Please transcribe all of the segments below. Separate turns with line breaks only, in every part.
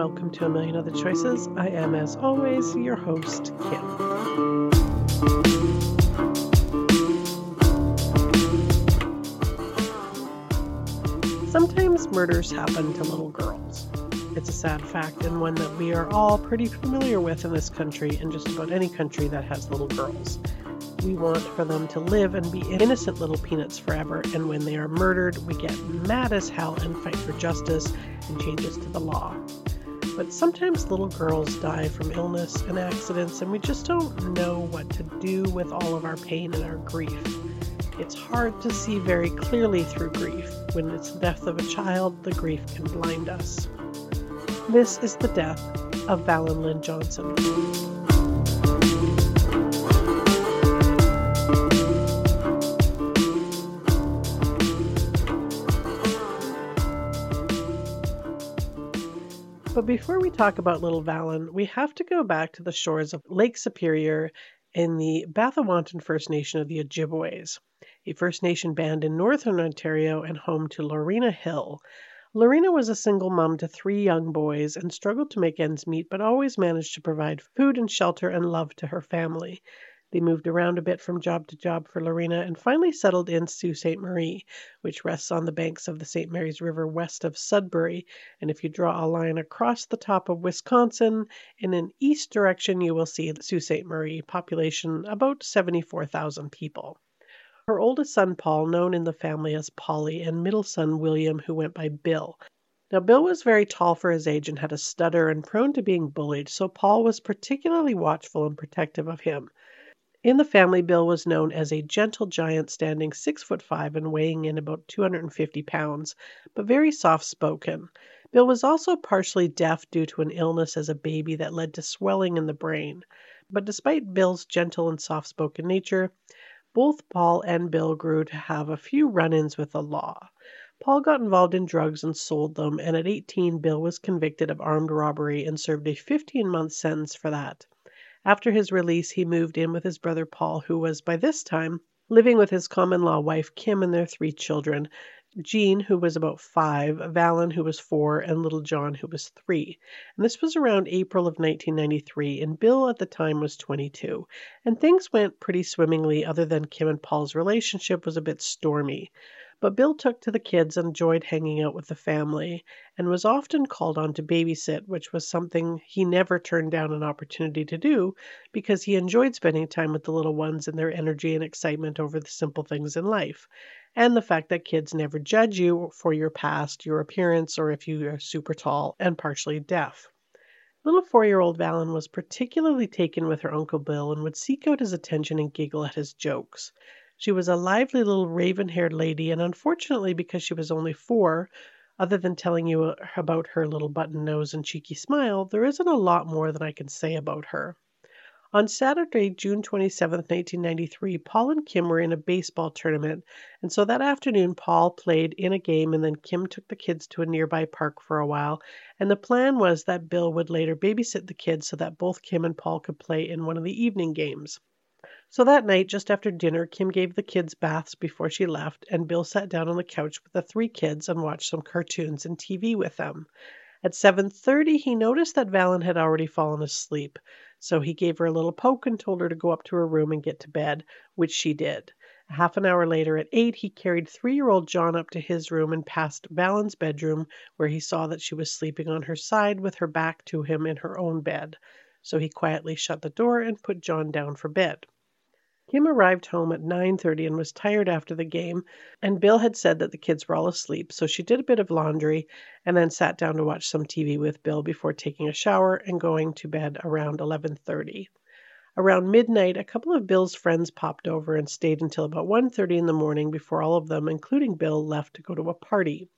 welcome to A Million Other Choices. I am, as always, your host, Kim. Sometimes murders happen to little girls. It's a sad fact and one that we are all pretty familiar with in this country and just about any country that has little girls. We want for them to live and be innocent little peanuts forever, and when they are murdered, we get mad as hell and fight for justice and changes to the law. But sometimes little girls die from illness and accidents, and we just don't know what to do with all of our pain and our grief. It's hard to see very clearly through grief. When it's the death of a child, the grief can blind us. This is the death of Valin Lynn Johnson. But before we talk about little Valin, we have to go back to the shores of Lake Superior in the Batchewana First Nation of the Ojibways, a First Nation band in northern Ontario and home to Lorena Hill. Lorena was a single mom to three young boys and struggled to make ends meet, but always managed to provide food and shelter and love to her family. They moved around a bit from job to job for Lorena and finally settled in Sault Ste. Marie, which rests on the banks of the St. Mary's River west of Sudbury. And if you draw a line across the top of Wisconsin in an east direction, you will see Sault Ste. Marie, population about 74,000 people. Her oldest son, Paul, known in the family as Polly, and middle son, William, who went by Bill. Now, Bill was very tall for his age and had a stutter and prone to being bullied, so Paul was particularly watchful and protective of him. In the family, Bill was known as a gentle giant standing six foot five and weighing in about 250 pounds, but very soft spoken. Bill was also partially deaf due to an illness as a baby that led to swelling in the brain. But despite Bill's gentle and soft spoken nature, both Paul and Bill grew to have a few run ins with the law. Paul got involved in drugs and sold them, and at 18, Bill was convicted of armed robbery and served a 15 month sentence for that. After his release, he moved in with his brother Paul, who was by this time living with his common law wife Kim and their three children Jean, who was about five, Valin, who was four, and little John, who was three. And this was around April of 1993, and Bill at the time was 22. And things went pretty swimmingly, other than Kim and Paul's relationship was a bit stormy. But Bill took to the kids and enjoyed hanging out with the family, and was often called on to babysit, which was something he never turned down an opportunity to do because he enjoyed spending time with the little ones and their energy and excitement over the simple things in life, and the fact that kids never judge you for your past, your appearance, or if you are super tall and partially deaf. Little four year old Valin was particularly taken with her Uncle Bill and would seek out his attention and giggle at his jokes. She was a lively little raven haired lady, and unfortunately, because she was only four, other than telling you uh, about her little button nose and cheeky smile, there isn't a lot more than I can say about her. On Saturday, June 27, 1993, Paul and Kim were in a baseball tournament, and so that afternoon Paul played in a game and then Kim took the kids to a nearby park for a while, and the plan was that Bill would later babysit the kids so that both Kim and Paul could play in one of the evening games. So that night, just after dinner, Kim gave the kids baths before she left, and Bill sat down on the couch with the three kids and watched some cartoons and TV with them. At 7:30 he noticed that Valin had already fallen asleep, so he gave her a little poke and told her to go up to her room and get to bed, which she did. Half an hour later, at eight, he carried three year old John up to his room and past Valin's bedroom, where he saw that she was sleeping on her side with her back to him in her own bed. So he quietly shut the door and put John down for bed. Kim arrived home at 9:30 and was tired after the game, and Bill had said that the kids were all asleep, so she did a bit of laundry and then sat down to watch some TV with Bill before taking a shower and going to bed around 11:30. Around midnight, a couple of Bill's friends popped over and stayed until about 1:30 in the morning before all of them, including Bill, left to go to a party.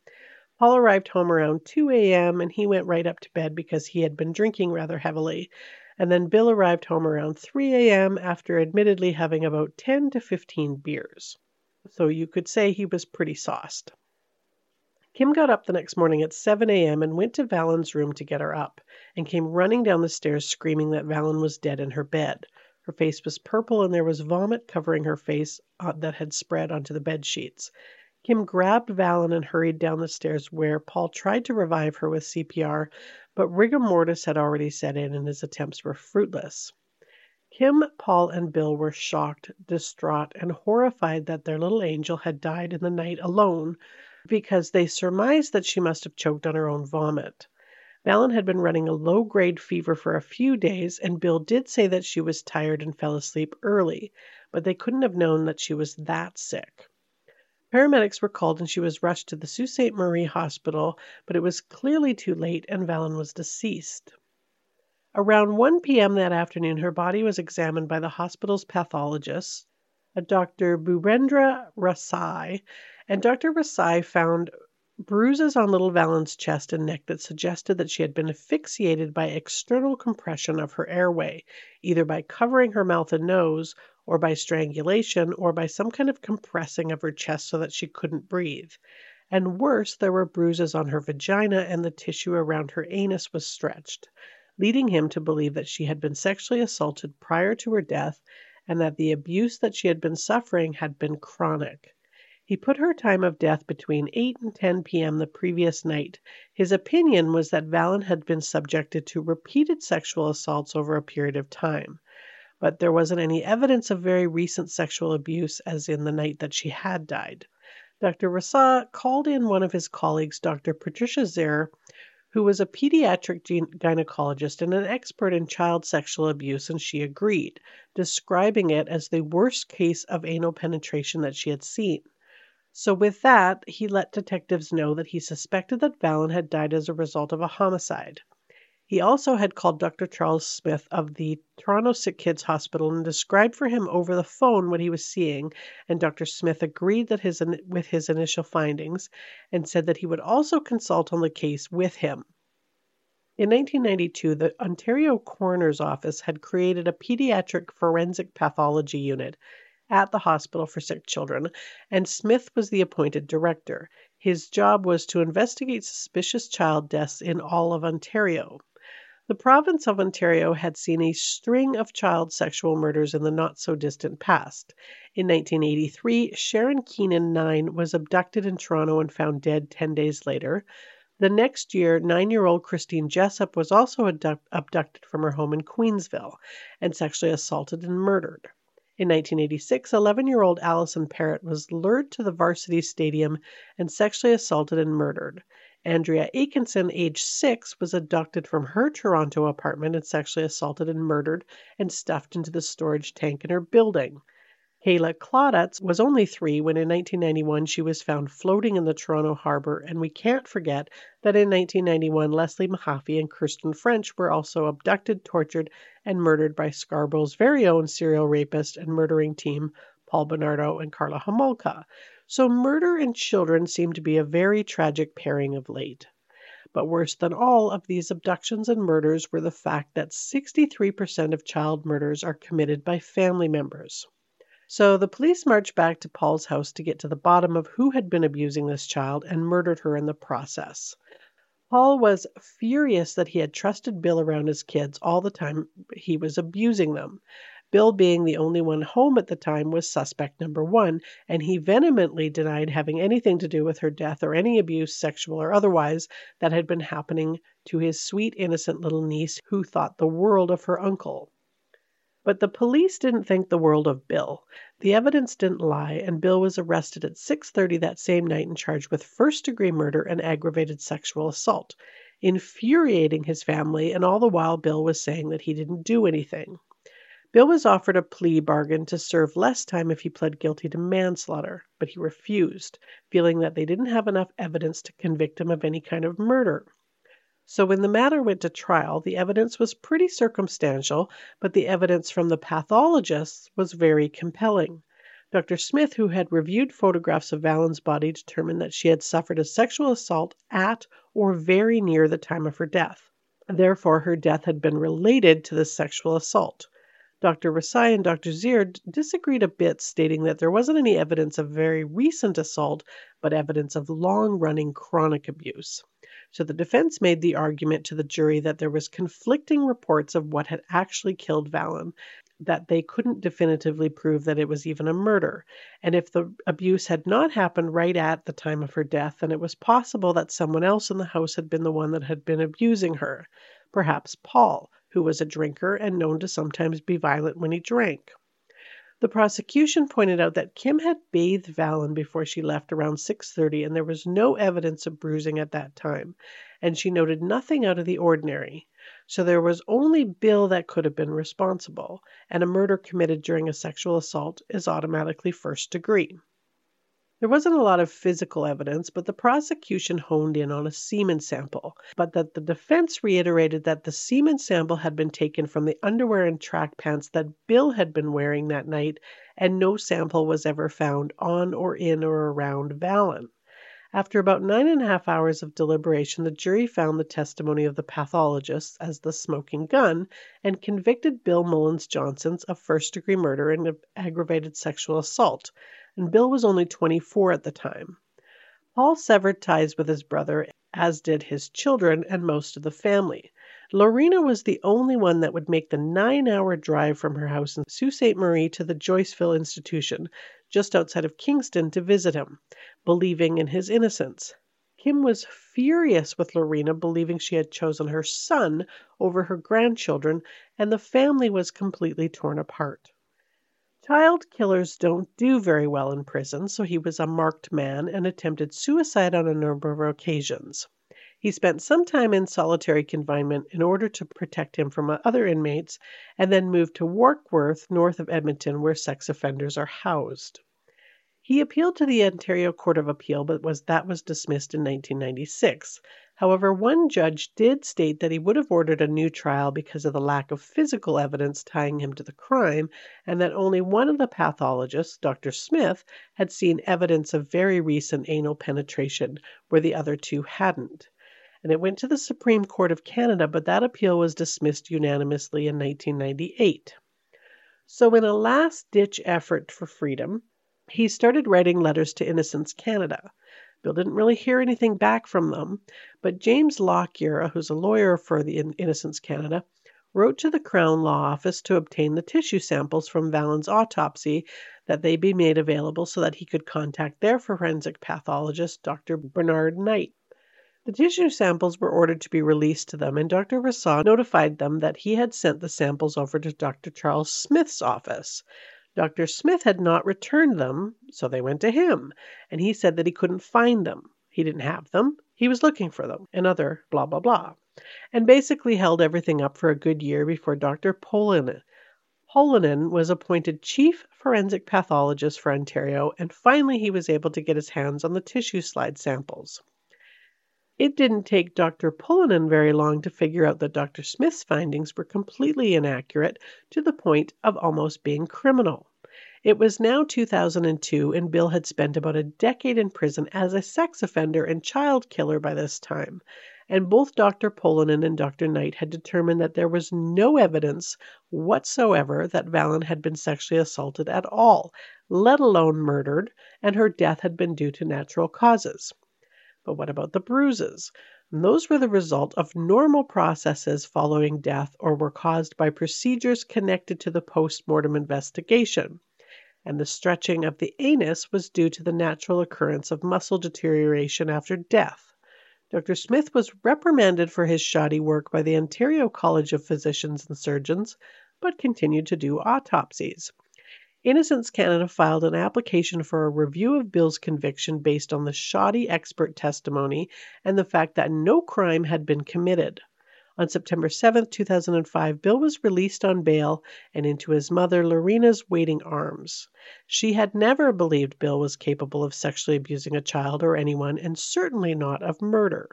Paul arrived home around 2 a.m. and he went right up to bed because he had been drinking rather heavily and then Bill arrived home around 3 a.m. after admittedly having about 10 to 15 beers. So you could say he was pretty sauced. Kim got up the next morning at 7 a.m. and went to Valin's room to get her up, and came running down the stairs screaming that Valin was dead in her bed. Her face was purple and there was vomit covering her face uh, that had spread onto the bed sheets. Kim grabbed Valin and hurried down the stairs where Paul tried to revive her with CPR, but rigor mortis had already set in and his attempts were fruitless. Kim, Paul, and Bill were shocked, distraught, and horrified that their little angel had died in the night alone because they surmised that she must have choked on her own vomit. Valin had been running a low grade fever for a few days, and Bill did say that she was tired and fell asleep early, but they couldn't have known that she was that sick. Paramedics were called and she was rushed to the Sault Ste. Marie Hospital, but it was clearly too late and Valin was deceased. Around 1 p.m. that afternoon, her body was examined by the hospital's pathologist, a Dr. Bhupendra Rasai, and Dr. Rasai found bruises on little Valin's chest and neck that suggested that she had been asphyxiated by external compression of her airway, either by covering her mouth and nose or by strangulation, or by some kind of compressing of her chest so that she couldn't breathe. And worse, there were bruises on her vagina, and the tissue around her anus was stretched, leading him to believe that she had been sexually assaulted prior to her death and that the abuse that she had been suffering had been chronic. He put her time of death between 8 and 10 p.m. the previous night. His opinion was that Valin had been subjected to repeated sexual assaults over a period of time but there wasn't any evidence of very recent sexual abuse as in the night that she had died. Dr. Rasa called in one of his colleagues, Dr. Patricia Zer, who was a pediatric gynecologist and an expert in child sexual abuse, and she agreed, describing it as the worst case of anal penetration that she had seen. So, with that, he let detectives know that he suspected that Valin had died as a result of a homicide. He also had called Dr. Charles Smith of the Toronto Sick Kids Hospital and described for him over the phone what he was seeing, and Dr. Smith agreed that his, with his initial findings and said that he would also consult on the case with him. In 1992, the Ontario Coroner's Office had created a pediatric forensic pathology unit at the Hospital for Sick Children, and Smith was the appointed director. His job was to investigate suspicious child deaths in all of Ontario. The province of Ontario had seen a string of child sexual murders in the not so distant past. In 1983, Sharon Keenan, 9, was abducted in Toronto and found dead 10 days later. The next year, nine year old Christine Jessop was also abducted from her home in Queensville and sexually assaulted and murdered. In 1986, 11 year old Allison Parrott was lured to the varsity stadium and sexually assaulted and murdered. Andrea Aikenson, age six, was abducted from her Toronto apartment and sexually assaulted and murdered and stuffed into the storage tank in her building. Kayla Klaudusz was only three when in 1991 she was found floating in the Toronto harbor, and we can't forget that in 1991 Leslie Mahaffy and Kristen French were also abducted, tortured, and murdered by Scarborough's very own serial rapist and murdering team, Paul Bernardo and Karla Homolka. So murder and children seem to be a very tragic pairing of late. But worse than all of these abductions and murders were the fact that 63% of child murders are committed by family members. So the police marched back to Paul's house to get to the bottom of who had been abusing this child and murdered her in the process. Paul was furious that he had trusted Bill around his kids all the time he was abusing them. Bill, being the only one home at the time, was suspect number one, and he vehemently denied having anything to do with her death or any abuse, sexual or otherwise, that had been happening to his sweet, innocent little niece who thought the world of her uncle. But the police didn't think the world of Bill. The evidence didn't lie, and Bill was arrested at 6:30 that same night and charged with first-degree murder and aggravated sexual assault, infuriating his family, and all the while Bill was saying that he didn't do anything. Bill was offered a plea bargain to serve less time if he pled guilty to manslaughter, but he refused, feeling that they didn't have enough evidence to convict him of any kind of murder. So when the matter went to trial, the evidence was pretty circumstantial, but the evidence from the pathologists was very compelling. Dr. Smith, who had reviewed photographs of Valin's body, determined that she had suffered a sexual assault at or very near the time of her death. Therefore, her death had been related to the sexual assault. Dr. Rasai and Dr. Zier disagreed a bit, stating that there wasn't any evidence of very recent assault, but evidence of long running chronic abuse. So the defense made the argument to the jury that there was conflicting reports of what had actually killed Valin, that they couldn't definitively prove that it was even a murder. And if the abuse had not happened right at the time of her death, then it was possible that someone else in the house had been the one that had been abusing her, perhaps Paul who was a drinker and known to sometimes be violent when he drank. The prosecution pointed out that Kim had bathed Valin before she left around 6:30 and there was no evidence of bruising at that time, and she noted nothing out of the ordinary. So there was only Bill that could have been responsible, and a murder committed during a sexual assault is automatically first degree. There wasn't a lot of physical evidence, but the prosecution honed in on a semen sample, but that the defense reiterated that the semen sample had been taken from the underwear and track pants that Bill had been wearing that night, and no sample was ever found on or in or around Valin. After about nine and a half hours of deliberation, the jury found the testimony of the pathologists as the smoking gun and convicted Bill Mullins Johnson of first degree murder and aggravated sexual assault and Bill was only 24 at the time. Paul severed ties with his brother, as did his children and most of the family. Lorena was the only one that would make the nine hour drive from her house in Sault Ste. Marie to the Joyceville Institution, just outside of Kingston, to visit him, believing in his innocence. Kim was furious with Lorena, believing she had chosen her son over her grandchildren, and the family was completely torn apart. Child killers don't do very well in prison, so he was a marked man and attempted suicide on a number of occasions. He spent some time in solitary confinement in order to protect him from other inmates, and then moved to Warkworth, north of Edmonton, where sex offenders are housed. He appealed to the Ontario Court of Appeal, but was that was dismissed in 1996. However, one judge did state that he would have ordered a new trial because of the lack of physical evidence tying him to the crime, and that only one of the pathologists, Dr. Smith, had seen evidence of very recent anal penetration, where the other two hadn't. And it went to the Supreme Court of Canada, but that appeal was dismissed unanimously in 1998. So, in a last ditch effort for freedom, he started writing letters to Innocence Canada. Bill didn't really hear anything back from them, but James Lockyer, who's a lawyer for the Innocence Canada, wrote to the Crown Law Office to obtain the tissue samples from Valin's autopsy that they be made available so that he could contact their forensic pathologist, Dr. Bernard Knight. The tissue samples were ordered to be released to them, and Dr. Rasaud notified them that he had sent the samples over to Dr. Charles Smith's office. Dr. Smith had not returned them, so they went to him, and he said that he couldn't find them. He didn't have them, he was looking for them, and other blah blah blah, and basically held everything up for a good year before Dr. Pollanen Pollanen was appointed chief forensic pathologist for Ontario, and finally he was able to get his hands on the tissue slide samples. It didn't take Dr. Pollanen very long to figure out that Dr. Smith's findings were completely inaccurate to the point of almost being criminal. It was now 2002, and Bill had spent about a decade in prison as a sex offender and child killer by this time, and both Dr. Pollanen and Dr. Knight had determined that there was no evidence whatsoever that Valin had been sexually assaulted at all, let alone murdered, and her death had been due to natural causes. But what about the bruises? Those were the result of normal processes following death or were caused by procedures connected to the post mortem investigation. And the stretching of the anus was due to the natural occurrence of muscle deterioration after death. Dr. Smith was reprimanded for his shoddy work by the Ontario College of Physicians and Surgeons, but continued to do autopsies. Innocence Canada filed an application for a review of Bill's conviction based on the shoddy expert testimony and the fact that no crime had been committed. On September 7, 2005, Bill was released on bail and into his mother Lorena's waiting arms. She had never believed Bill was capable of sexually abusing a child or anyone, and certainly not of murder.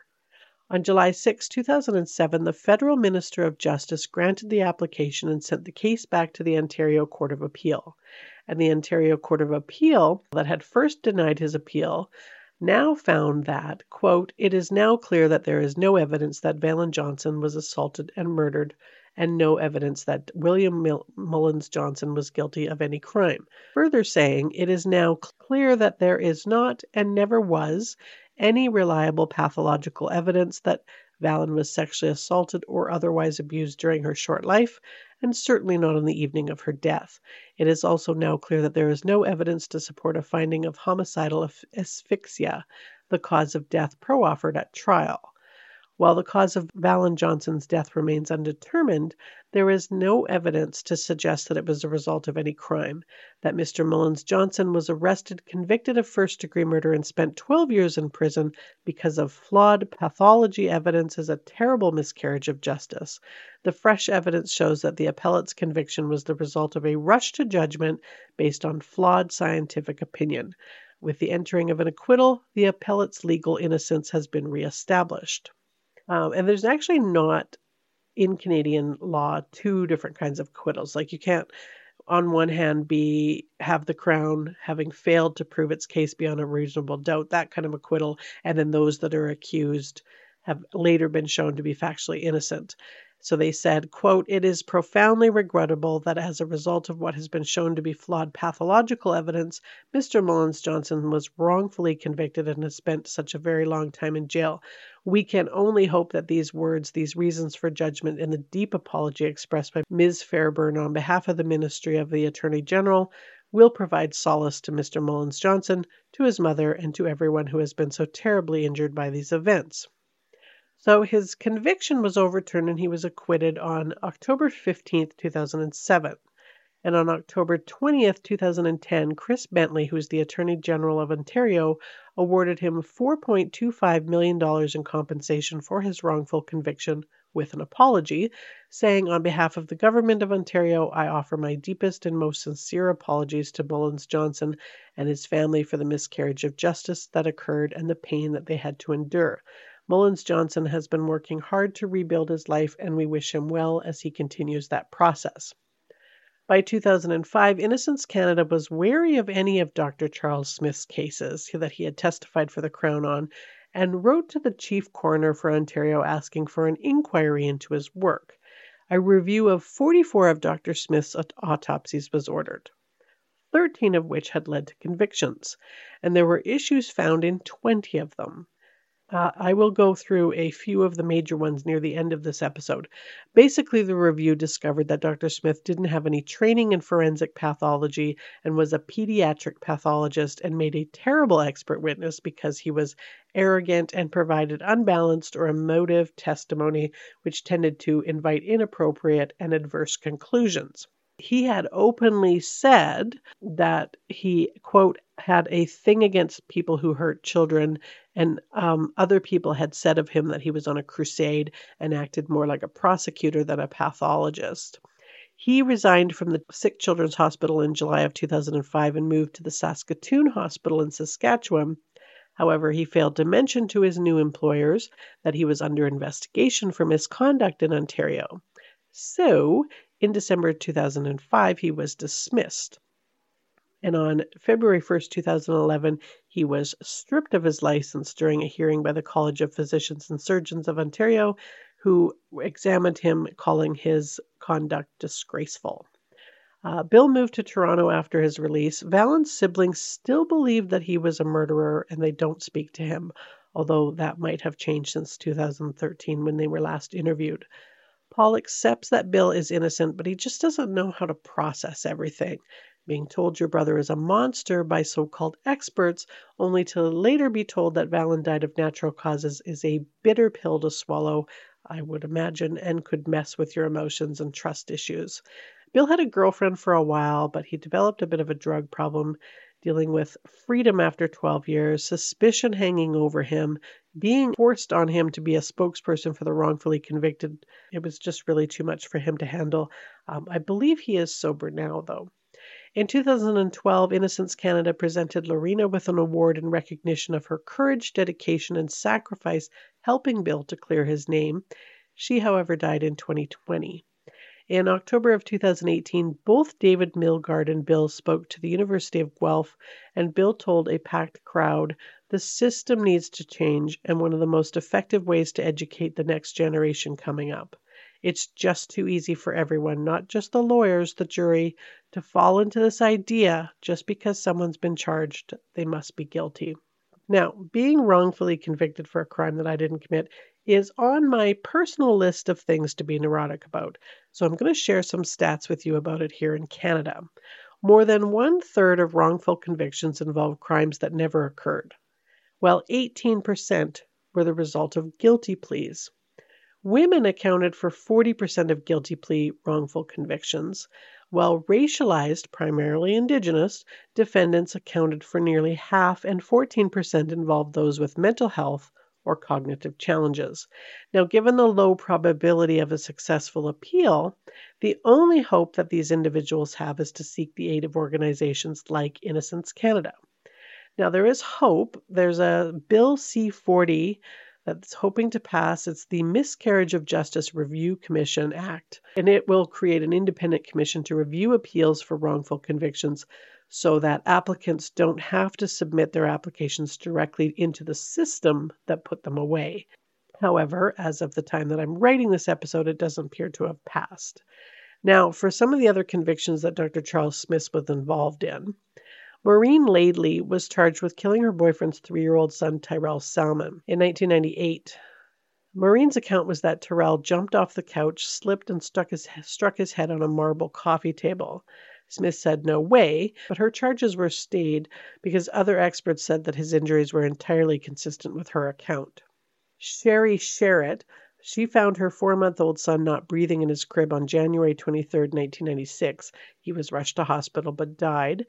On July 6, 2007, the Federal Minister of Justice granted the application and sent the case back to the Ontario Court of Appeal. And the Ontario Court of Appeal, that had first denied his appeal, now found that, quote, it is now clear that there is no evidence that Valin Johnson was assaulted and murdered and no evidence that William Mil- Mullins Johnson was guilty of any crime. Further saying, it is now clear that there is not and never was any reliable pathological evidence that Valin was sexually assaulted or otherwise abused during her short life, and certainly not on the evening of her death. It is also now clear that there is no evidence to support a finding of homicidal asphyxia, the cause of death proffered at trial. While the cause of Valin Johnson's death remains undetermined, there is no evidence to suggest that it was a result of any crime. That Mr. Mullins Johnson was arrested, convicted of first degree murder, and spent 12 years in prison because of flawed pathology evidence is a terrible miscarriage of justice. The fresh evidence shows that the appellate's conviction was the result of a rush to judgment based on flawed scientific opinion. With the entering of an acquittal, the appellate's legal innocence has been reestablished. Um, and there's actually not in Canadian law two different kinds of acquittals. Like you can't on one hand be have the crown having failed to prove its case beyond a reasonable doubt that kind of acquittal and then those that are accused have later been shown to be factually innocent so they said, quote, It is profoundly regrettable that as a result of what has been shown to be flawed pathological evidence, Mr. Mullins Johnson was wrongfully convicted and has spent such a very long time in jail. We can only hope that these words, these reasons for judgment, and the deep apology expressed by Ms. Fairburn on behalf of the Ministry of the Attorney General will provide solace to Mr. Mullins Johnson, to his mother, and to everyone who has been so terribly injured by these events. So his conviction was overturned and he was acquitted on October 15, 2007. And on October 20th, 2010, Chris Bentley, who's the Attorney General of Ontario, awarded him $4.25 million in compensation for his wrongful conviction with an apology, saying, On behalf of the Government of Ontario, I offer my deepest and most sincere apologies to Mullins Johnson and his family for the miscarriage of justice that occurred and the pain that they had to endure. Mullins Johnson has been working hard to rebuild his life, and we wish him well as he continues that process. By 2005, Innocence Canada was wary of any of Dr. Charles Smith's cases that he had testified for the Crown on and wrote to the Chief Coroner for Ontario asking for an inquiry into his work. A review of 44 of Dr. Smith's autopsies was ordered, 13 of which had led to convictions, and there were issues found in 20 of them. Uh, I will go through a few of the major ones near the end of this episode. Basically, the review discovered that Dr. Smith didn't have any training in forensic pathology and was a pediatric pathologist and made a terrible expert witness because he was arrogant and provided unbalanced or emotive testimony, which tended to invite inappropriate and adverse conclusions he had openly said that he, quote, had a thing against people who hurt children, and um, other people had said of him that he was on a crusade and acted more like a prosecutor than a pathologist. He resigned from the Sick Children's Hospital in July of 2005 and moved to the Saskatoon Hospital in Saskatchewan. However, he failed to mention to his new employers that he was under investigation for misconduct in Ontario. So in December 2005, he was dismissed. And on February 1st, 2011, he was stripped of his license during a hearing by the College of Physicians and Surgeons of Ontario, who examined him, calling his conduct disgraceful. Uh, Bill moved to Toronto after his release. Valin's siblings still believe that he was a murderer and they don't speak to him, although that might have changed since 2013 when they were last interviewed. Paul accepts that Bill is innocent, but he just doesn't know how to process everything. Being told your brother is a monster by so called experts, only to later be told that Valin died of natural causes, is a bitter pill to swallow, I would imagine, and could mess with your emotions and trust issues. Bill had a girlfriend for a while, but he developed a bit of a drug problem, dealing with freedom after 12 years, suspicion hanging over him, being forced on him to be a spokesperson for the wrongfully convicted. It was just really too much for him to handle. Um, I believe he is sober now, though. In 2012, Innocence Canada presented Lorena with an award in recognition of her courage, dedication, and sacrifice helping Bill to clear his name. She, however, died in 2020. In October of 2018, both David Milgaard and Bill spoke to the University of Guelph, and Bill told a packed crowd the system needs to change, and one of the most effective ways to educate the next generation coming up. It's just too easy for everyone, not just the lawyers, the jury, to fall into this idea just because someone's been charged, they must be guilty. Now, being wrongfully convicted for a crime that I didn't commit is on my personal list of things to be neurotic about. So I'm going to share some stats with you about it here in Canada. More than one third of wrongful convictions involve crimes that never occurred, while 18% were the result of guilty pleas. Women accounted for 40% of guilty plea wrongful convictions, while racialized, primarily Indigenous, defendants accounted for nearly half, and 14% involved those with mental health or cognitive challenges. Now, given the low probability of a successful appeal, the only hope that these individuals have is to seek the aid of organizations like Innocence Canada. Now, there is hope. There's a Bill C 40 that's hoping to pass. It's the Miscarriage of Justice Review Commission Act, and it will create an independent commission to review appeals for wrongful convictions so that applicants don't have to submit their applications directly into the system that put them away. However, as of the time that I'm writing this episode, it doesn't appear to have passed. Now, for some of the other convictions that Dr. Charles Smith was involved in, Maureen Laidley was charged with killing her boyfriend's three year old son, Tyrell Salmon, in 1998. Maureen's account was that Tyrell jumped off the couch, slipped, and struck his, struck his head on a marble coffee table. Smith said no way, but her charges were stayed because other experts said that his injuries were entirely consistent with her account. Sherry Sherritt, she found her four month old son not breathing in his crib on January 23, 1996. He was rushed to hospital but died.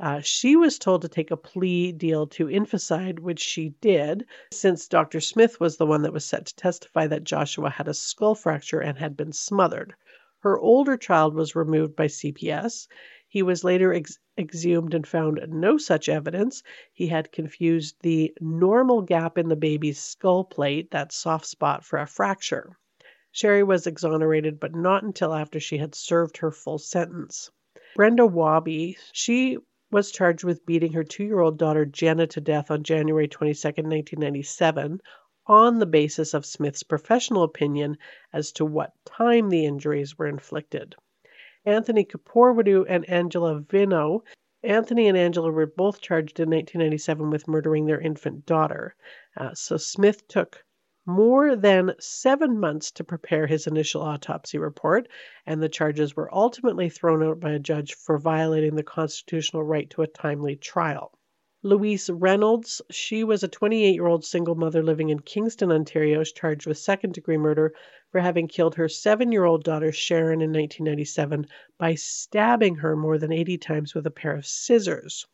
Uh, she was told to take a plea deal to infanticide, which she did, since Dr. Smith was the one that was set to testify that Joshua had a skull fracture and had been smothered. Her older child was removed by CPS. He was later ex- exhumed and found no such evidence. He had confused the normal gap in the baby's skull plate, that soft spot, for a fracture. Sherry was exonerated, but not until after she had served her full sentence. Brenda Waudby, she was charged with beating her two year old daughter Jenna to death on January 22, 1997, on the basis of Smith's professional opinion as to what time the injuries were inflicted. Anthony Kporwodu and Angela Veno. Anthony and Angela were both charged in 1997 with murdering their infant daughter. Uh, so Smith took more than seven months to prepare his initial autopsy report, and the charges were ultimately thrown out by a judge for violating the constitutional right to a timely trial. Louise Reynolds, she was a 28 year old single mother living in Kingston, Ontario, charged with second degree murder for having killed her seven year old daughter Sharon in 1997 by stabbing her more than 80 times with a pair of scissors.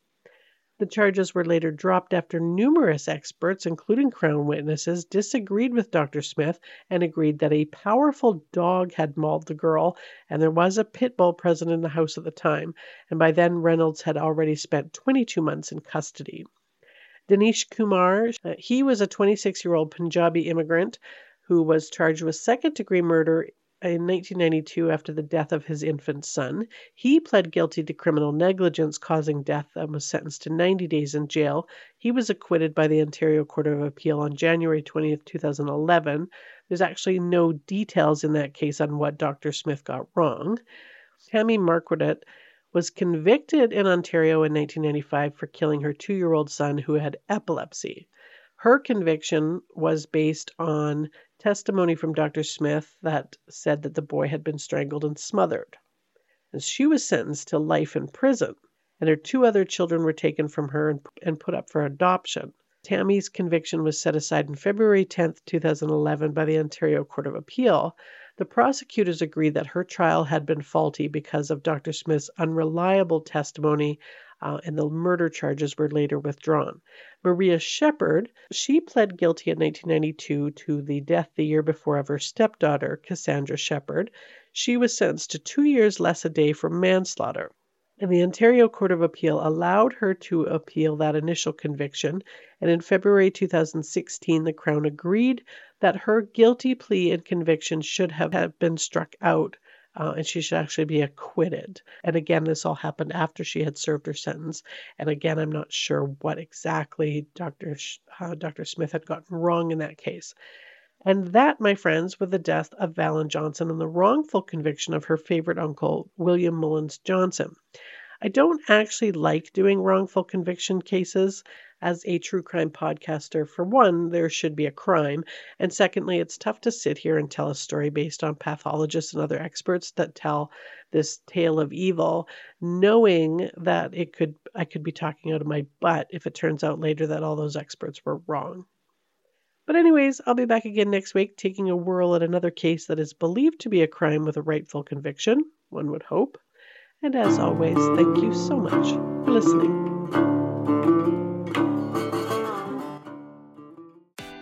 The charges were later dropped after numerous experts, including Crown witnesses, disagreed with Dr. Smith and agreed that a powerful dog had mauled the girl, and there was a pit bull present in the house at the time, and by then Reynolds had already spent 22 months in custody. Dinesh Kumar, uh, he was a 26 year old Punjabi immigrant who was charged with second degree murder in 1992 after the death of his infant son. He pled guilty to criminal negligence causing death and was sentenced to 90 days in jail. He was acquitted by the Ontario Court of Appeal on January 20th, 2011. There's actually no details in that case on what Dr. Smith got wrong. Tammy Marquardt was convicted in Ontario in 1995 for killing her two year old son who had epilepsy. Her conviction was based on testimony from Dr. Smith that said that the boy had been strangled and smothered. And she was sentenced to life in prison, and her two other children were taken from her and, and put up for adoption. Tammy's conviction was set aside on February 10, 2011, by the Ontario Court of Appeal. The prosecutors agreed that her trial had been faulty because of Dr. Smith's unreliable testimony uh, and the murder charges were later withdrawn. Maria Shepherd, she pled guilty in 1992 to the death the year before of her stepdaughter, Cassandra Shepherd. She was sentenced to two years less a day for manslaughter. And the Ontario Court of Appeal allowed her to appeal that initial conviction. And in February 2016, the Crown agreed that her guilty plea and conviction should have, have been struck out uh, and she should actually be acquitted. And again, this all happened after she had served her sentence. And again, I'm not sure what exactly Dr. Sh- uh, Dr. Smith had gotten wrong in that case. And that, my friends, with the death of Valin Johnson and the wrongful conviction of her favorite uncle, William Mullins Johnson. I don't actually like doing wrongful conviction cases as a true crime podcaster, for one, there should be a crime. And secondly, it's tough to sit here and tell a story based on pathologists and other experts that tell this tale of evil, knowing that it could I could be talking out of my butt if it turns out later that all those experts were wrong. But, anyways, I'll be back again next week taking a whirl at another case that is believed to be a crime with a rightful conviction, one would hope. And as always, thank you so much for listening.